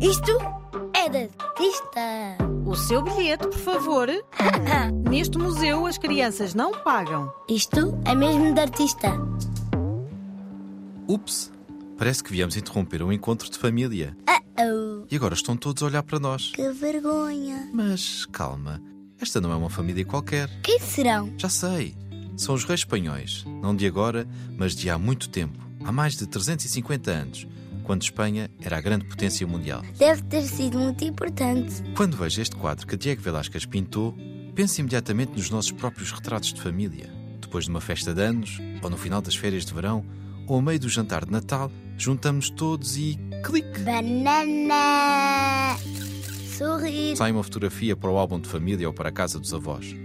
Isto é de artista. O seu bilhete, por favor. Neste museu as crianças não pagam. Isto é mesmo de artista. Ups! Parece que viemos interromper um encontro de família. Oh, E agora estão todos a olhar para nós. que vergonha. Mas calma, esta não é uma família qualquer. Quem serão? Já sei. São os reis espanhóis. Não de agora, mas de há muito tempo. Há mais de 350 anos, quando Espanha era a grande potência mundial. Deve ter sido muito importante. Quando vejo este quadro que Diego Velázquez pintou, penso imediatamente nos nossos próprios retratos de família. Depois de uma festa de anos, ou no final das férias de verão, ou ao meio do jantar de Natal, juntamos todos e clique! Banana. Sorrir. Sai uma fotografia para o álbum de família ou para a casa dos avós.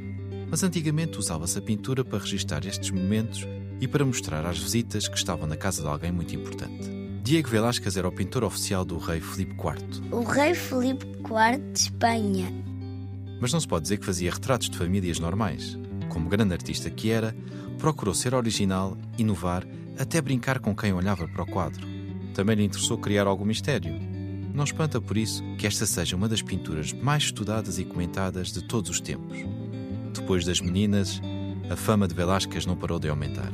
Mas antigamente usava-se a pintura para registar estes momentos e para mostrar às visitas que estavam na casa de alguém muito importante. Diego Velázquez era o pintor oficial do rei Filipe IV, O rei Filipe IV de Espanha. mas não se pode dizer que fazia retratos de famílias normais. Como grande artista que era, procurou ser original, inovar, até brincar com quem olhava para o quadro. Também lhe interessou criar algum mistério. Não espanta por isso que esta seja uma das pinturas mais estudadas e comentadas de todos os tempos. Depois das meninas, a fama de Velázquez não parou de aumentar.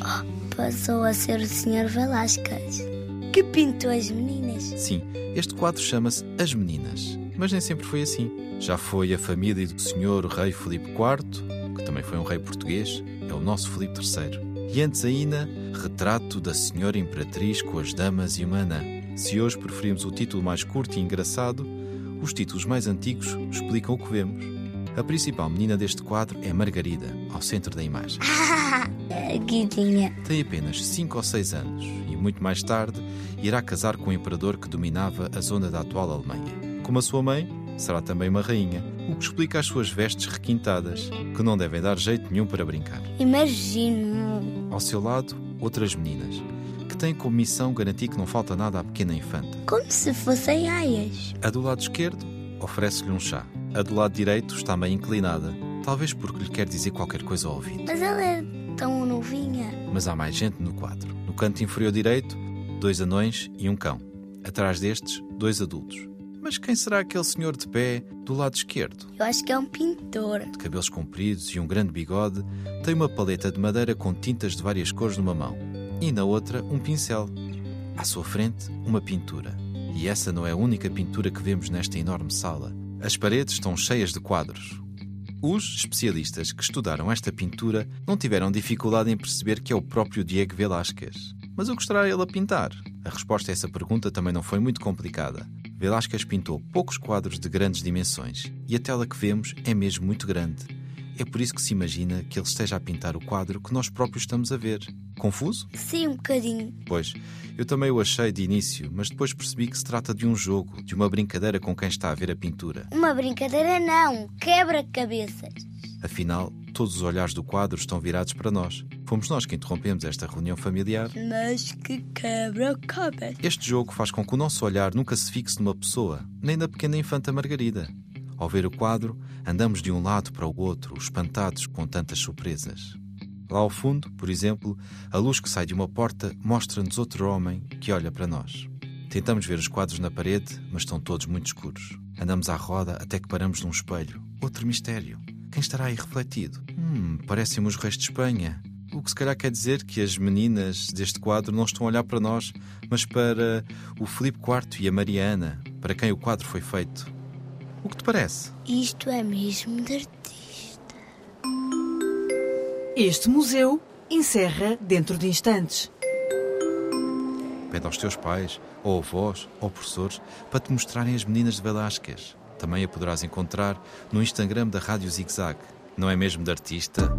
Passou a ser o Sr. Velasquez. Que pintou as meninas. Sim, este quadro chama-se As Meninas, mas nem sempre foi assim. Já foi a família do senhor rei Filipe IV, que também foi um rei português, é o nosso Filipe III. E antes ainda, retrato da senhora imperatriz com as damas e uma anã. Se hoje preferimos o título mais curto e engraçado, os títulos mais antigos explicam o que vemos. A principal menina deste quadro é Margarida, ao centro da imagem. Aqui tinha. Tem apenas 5 ou 6 anos e, muito mais tarde, irá casar com o imperador que dominava a zona da atual Alemanha. Como a sua mãe, será também uma rainha, o que explica as suas vestes requintadas, que não devem dar jeito nenhum para brincar. Imagino. Ao seu lado, outras meninas, que têm como missão garantir que não falta nada à pequena infanta. Como se fossem aias. A do lado esquerdo oferece-lhe um chá. A do lado direito está meio inclinada, talvez porque lhe quer dizer qualquer coisa ao ouvido. Mas ela é tão novinha. Mas há mais gente no quadro. No canto inferior direito, dois anões e um cão. Atrás destes, dois adultos. Mas quem será aquele senhor de pé do lado esquerdo? Eu acho que é um pintor. De cabelos compridos e um grande bigode, tem uma paleta de madeira com tintas de várias cores numa mão e na outra um pincel. À sua frente, uma pintura. E essa não é a única pintura que vemos nesta enorme sala. As paredes estão cheias de quadros. Os especialistas que estudaram esta pintura não tiveram dificuldade em perceber que é o próprio Diego Velázquez. Mas o que estará ele a pintar? A resposta a essa pergunta também não foi muito complicada. Velázquez pintou poucos quadros de grandes dimensões e a tela que vemos é mesmo muito grande. É por isso que se imagina que ele esteja a pintar o quadro que nós próprios estamos a ver. Confuso? Sim, um bocadinho. Pois, eu também o achei de início, mas depois percebi que se trata de um jogo, de uma brincadeira com quem está a ver a pintura. Uma brincadeira não. Quebra-cabeças. Afinal, todos os olhares do quadro estão virados para nós. Fomos nós que interrompemos esta reunião familiar. Mas que quebra-cabeças. Este jogo faz com que o nosso olhar nunca se fixe numa pessoa, nem na pequena infanta Margarida. Ao ver o quadro, andamos de um lado para o outro, espantados com tantas surpresas. Lá ao fundo, por exemplo, a luz que sai de uma porta mostra-nos outro homem que olha para nós. Tentamos ver os quadros na parede, mas estão todos muito escuros. Andamos à roda até que paramos num espelho. Outro mistério. Quem estará aí refletido? Hum, parecem os reis de Espanha. O que se calhar quer dizer que as meninas deste quadro não estão a olhar para nós, mas para o Filipe IV e a Mariana, para quem o quadro foi feito. O que te parece? Isto é mesmo de artista. Este museu encerra dentro de instantes. Pede aos teus pais, ou avós, ou professores, para te mostrarem as meninas de Velázquez. Também a poderás encontrar no Instagram da Rádio Zig Zag. Não é mesmo de artista?